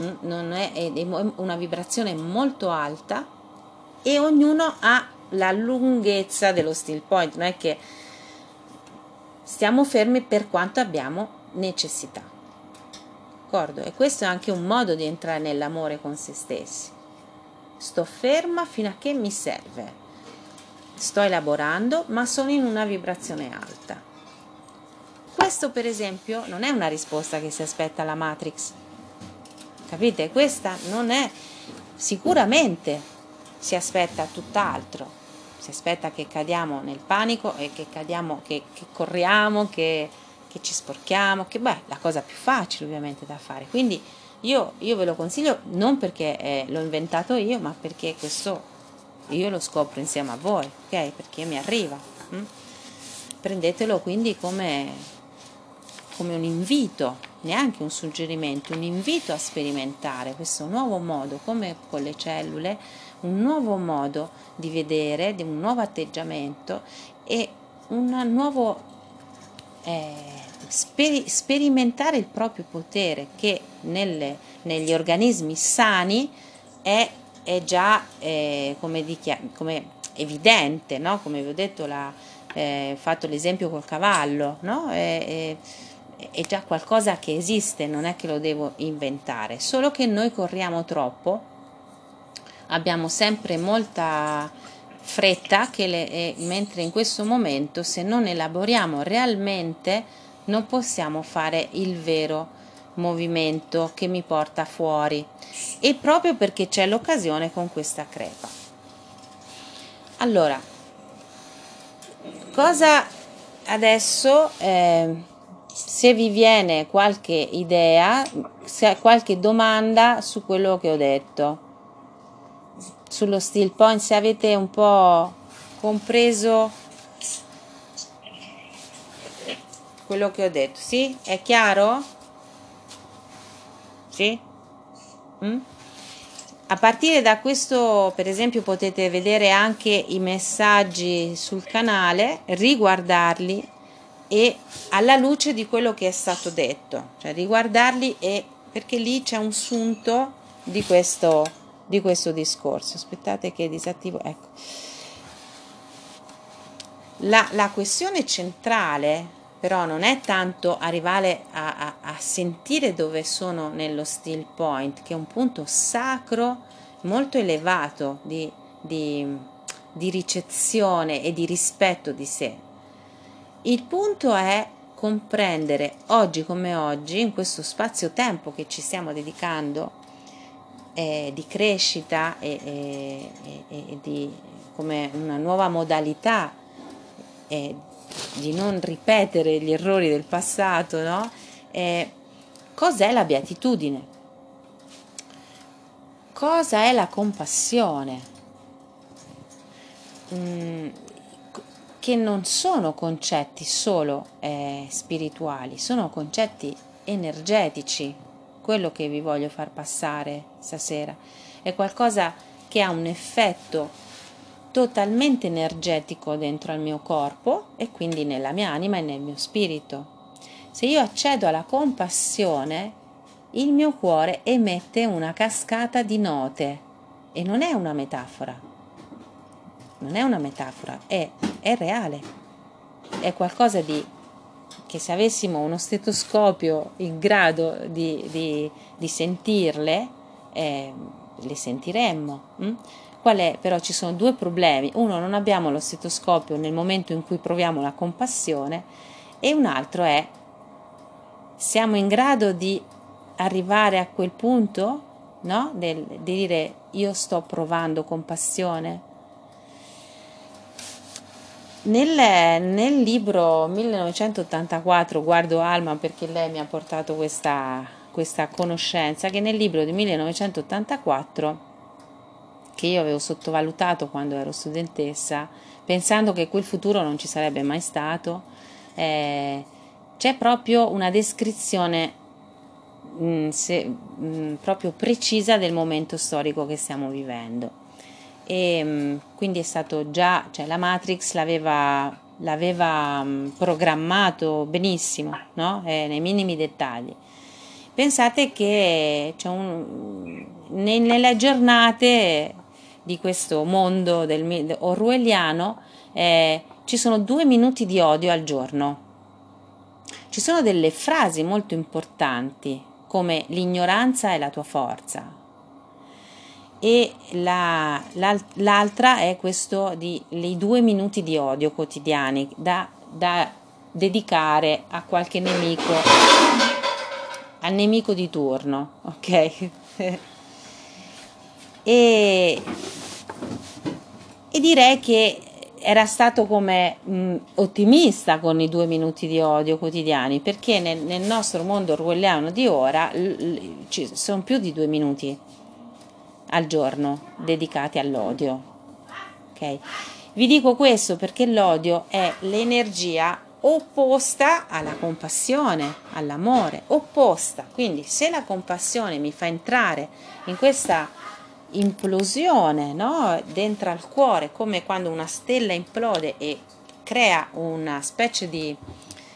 A: mm, non è, è una vibrazione molto alta e ognuno ha la lunghezza dello still point, non è che stiamo fermi per quanto abbiamo necessità. D'accordo? E questo è anche un modo di entrare nell'amore con se stessi. Sto ferma fino a che mi serve. Sto elaborando, ma sono in una vibrazione alta. Questo per esempio non è una risposta che si aspetta la Matrix. Capite? Questa non è sicuramente si aspetta tutt'altro. Si aspetta che cadiamo nel panico e che cadiamo, che, che corriamo, che, che, ci sporchiamo, che beh, la cosa più facile ovviamente da fare. Quindi io, io ve lo consiglio non perché eh, l'ho inventato io, ma perché questo io lo scopro insieme a voi, ok? Perché mi arriva. Hm? Prendetelo quindi come come un invito, neanche un suggerimento, un invito a sperimentare questo nuovo modo, come con le cellule, un nuovo modo di vedere, di un nuovo atteggiamento e un nuovo eh, speri- sperimentare il proprio potere che nelle, negli organismi sani è, è già eh, come, dichia- come, evidente, no? come vi ho detto, la, eh, fatto l'esempio col cavallo, no? è, è già qualcosa che esiste, non è che lo devo inventare, solo che noi corriamo troppo, abbiamo sempre molta fretta, le, mentre in questo momento se non elaboriamo realmente non possiamo fare il vero movimento che mi porta fuori e proprio perché c'è l'occasione con questa crepa. Allora, cosa adesso eh, se vi viene qualche idea, qualche domanda su quello che ho detto, sullo steel point, se avete un po' compreso quello che ho detto, sì? È chiaro? Sì? Mm? A partire da questo, per esempio, potete vedere anche i messaggi sul canale, riguardarli e alla luce di quello che è stato detto, cioè riguardarli e perché lì c'è un sunto di questo, di questo discorso. Aspettate che disattivo, ecco. La, la questione centrale però non è tanto arrivare a, a, a, sentire dove sono nello still point, che è un punto sacro molto elevato di, di, di ricezione e di rispetto di sé. Il punto è comprendere oggi come oggi, in questo spazio-tempo che ci stiamo dedicando, eh, di crescita e, e, e, e, di come una nuova modalità eh, di non ripetere gli errori del passato, no? Eh, cos'è la beatitudine? Cosa è la compassione? Mm, che non sono concetti solo eh, spirituali, sono concetti energetici, quello che vi voglio far passare stasera. È qualcosa che ha un effetto totalmente energetico dentro al mio corpo e quindi nella mia anima e nel mio spirito. Se io accedo alla compassione, il mio cuore emette una cascata di note e non è una metafora non è una metafora, è, è reale, è qualcosa di che se avessimo uno stetoscopio in grado di, di, di sentirle, eh, le sentiremmo. Hm? Qual è? Però ci sono due problemi. Uno, non abbiamo lo stetoscopio nel momento in cui proviamo la compassione e un altro è, siamo in grado di arrivare a quel punto, no? Del, di dire io sto provando compassione, nel, nel, libro 1984, guardo Alma perché lei mi ha portato questa, questa conoscenza, che nel libro di 1984, che io avevo sottovalutato quando ero studentessa, pensando che quel futuro non ci sarebbe mai stato, eh, c'è proprio una descrizione mh, mm, se, mh, mm, proprio precisa del momento storico che stiamo vivendo e mm, quindi è stato già, cioè la Matrix l'aveva, l'aveva mm, programmato benissimo, no? eh, nei minimi dettagli. Pensate che un, nelle giornate di questo mondo del, orwelliano eh, ci sono due minuti di odio al giorno. Ci sono delle frasi molto importanti come l'ignoranza è la tua forza, e la, l'altra è questo di i due minuti di odio quotidiani da, da dedicare a qualche nemico al nemico di turno ok? E, e direi che era stato come mh, ottimista con i due minuti di odio quotidiani perché nel, nel nostro mondo orwelliano di ora l, l, ci sono più di due minuti al giorno dedicati all'odio. Okay? Vi dico questo perché l'odio è l'energia opposta alla compassione, all'amore, opposta. Quindi se la compassione mi fa entrare in questa implosione no? dentro al cuore, come quando una stella implode e crea una specie di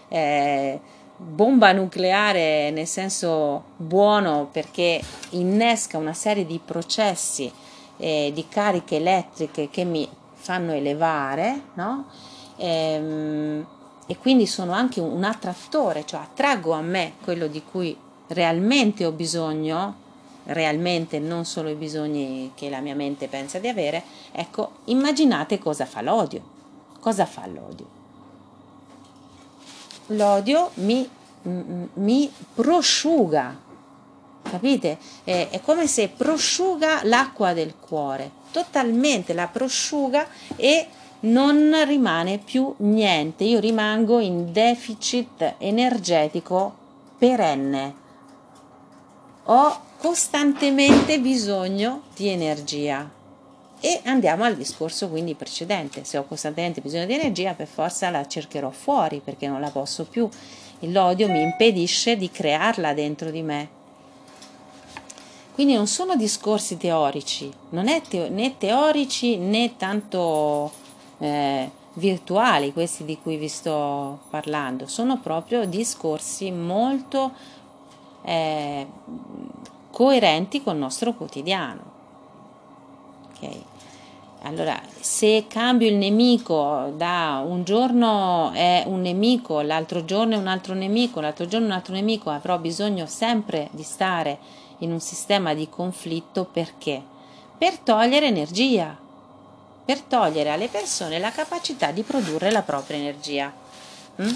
A: eh, bomba nucleare nel senso buono perché innesca una serie di processi eh, di cariche elettriche che mi fanno elevare, no? ehm, e quindi sono anche un attrattore, cioè attraggo a me quello di cui realmente ho bisogno, realmente non solo i bisogni che la mia mente pensa di avere, ecco, immaginate cosa fa l'odio. Cosa fa l'odio? L'odio mi, mi prosciuga, capite? È, è come se prosciuga l'acqua del cuore, totalmente la prosciuga e non rimane più niente, io rimango in deficit energetico perenne. Ho costantemente bisogno di energia. E andiamo al discorso quindi precedente, se ho costantemente bisogno di energia per forza la cercherò fuori perché non la posso più. L'odio mi impedisce di crearla dentro di me. Quindi non sono discorsi teorici, non è teo- né teorici né tanto eh, virtuali, questi di cui vi sto parlando, sono proprio discorsi molto eh, coerenti col nostro quotidiano. Okay. Allora, se cambio il nemico da un giorno è un nemico, l'altro giorno è un altro nemico, l'altro giorno è un altro nemico, avrò bisogno sempre di stare in un sistema di conflitto perché? Per togliere energia, per togliere alle persone la capacità di produrre la propria energia. Mm?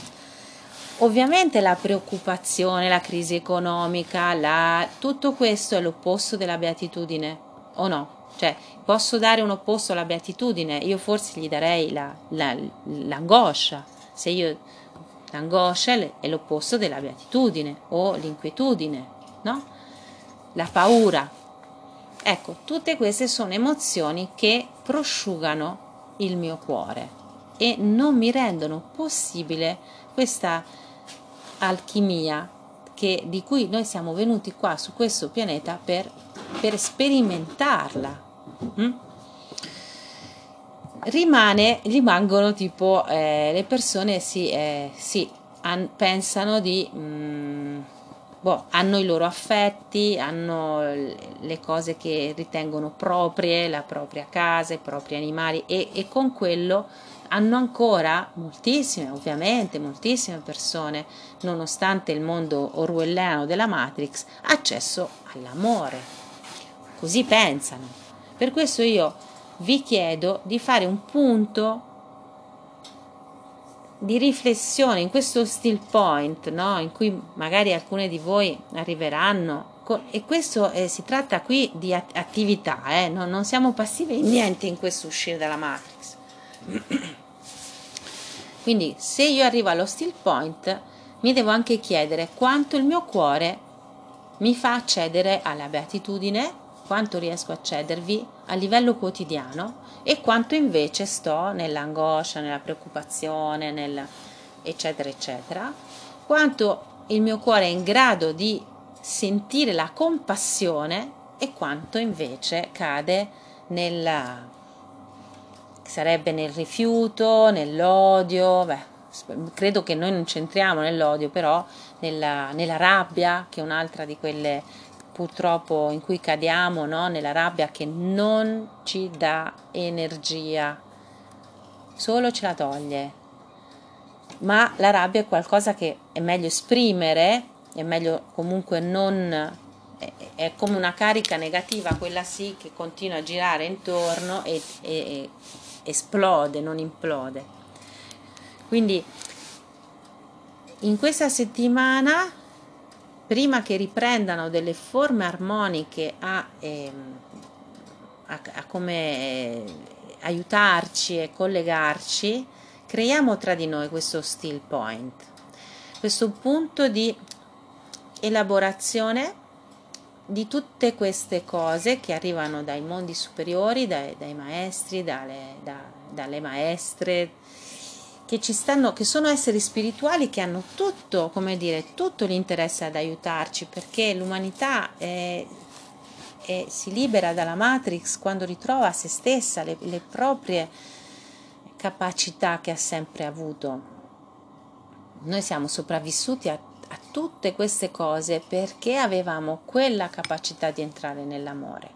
A: Ovviamente la preoccupazione, la crisi economica, la... tutto questo è l'opposto della beatitudine, o no? Cioè, posso dare un opposto alla beatitudine, io forse gli darei la, la, l'angoscia, se io l'angoscia è l'opposto della beatitudine o l'inquietudine, no? La paura, Ecco, tutte queste sono emozioni che prosciugano il mio cuore e non mi rendono possibile questa alchimia che, di cui noi siamo venuti qua su questo pianeta per, per sperimentarla. Mm? Rimane, rimangono tipo eh, le persone sì, eh, sì an, pensano di mm, boh, hanno i loro affetti, hanno le cose che ritengono proprie, la propria casa, i propri animali e, e con quello hanno ancora moltissime, ovviamente, moltissime persone, nonostante il mondo orwelliano della Matrix, accesso all'amore. Così pensano. Per questo io vi chiedo di fare un punto di riflessione in questo still point, no? in cui magari alcune di voi arriveranno. E questo eh, si tratta qui di attività, eh? no, non siamo passivi in niente in questo uscire dalla matrix. Quindi se io arrivo allo still point, mi devo anche chiedere quanto il mio cuore mi fa accedere alla beatitudine, quanto riesco a accedervi a livello quotidiano e quanto invece sto nell'angoscia, nella preoccupazione, nel eccetera eccetera, quanto il mio cuore è in grado di sentire la compassione e quanto invece cade nella sarebbe nel rifiuto, nell'odio, beh, credo che noi non c'entriamo nell'odio, però nella, nella rabbia, che è un'altra di quelle purtroppo in cui cadiamo no? nella rabbia che non ci dà energia, solo ce la toglie. Ma la rabbia è qualcosa che è meglio esprimere, è meglio comunque non... È, come una carica negativa, quella sì, che continua a girare intorno e, e, e esplode, non implode. Quindi in questa settimana prima che riprendano delle forme armoniche a, eh, a, a come eh, aiutarci e collegarci, creiamo tra di noi questo still point, questo punto di elaborazione di tutte queste cose che arrivano dai mondi superiori, dai, dai maestri, dalle, da, dalle maestre, che ci stanno, che sono esseri spirituali che hanno tutto, come dire, tutto l'interesse ad aiutarci, perché l'umanità è, è, si libera dalla Matrix quando ritrova se stessa, le, le proprie capacità che ha sempre avuto. Noi siamo sopravvissuti a, a tutte queste cose perché avevamo quella capacità di entrare nell'amore.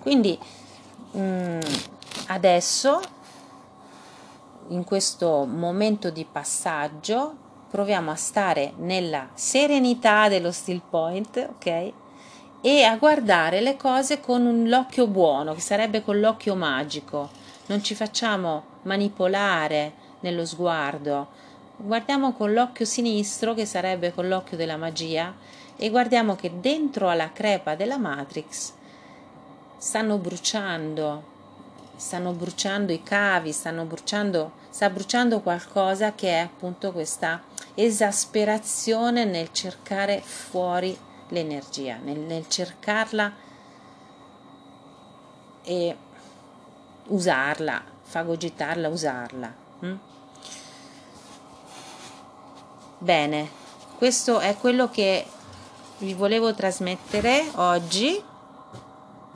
A: Quindi mh, mm, adesso in questo momento di passaggio proviamo a stare nella serenità dello still point, ok? E a guardare le cose con l'occhio buono, che sarebbe con l'occhio magico. Non ci facciamo manipolare nello sguardo. Guardiamo con l'occhio sinistro, che sarebbe con l'occhio della magia, e guardiamo che dentro alla crepa della Matrix stanno bruciando, stanno bruciando i cavi, stanno bruciando, sta bruciando qualcosa che è appunto questa esasperazione nel cercare fuori l'energia, nel, nel cercarla e usarla, fagogitarla, usarla. Hm? Bene, questo è quello che vi volevo trasmettere oggi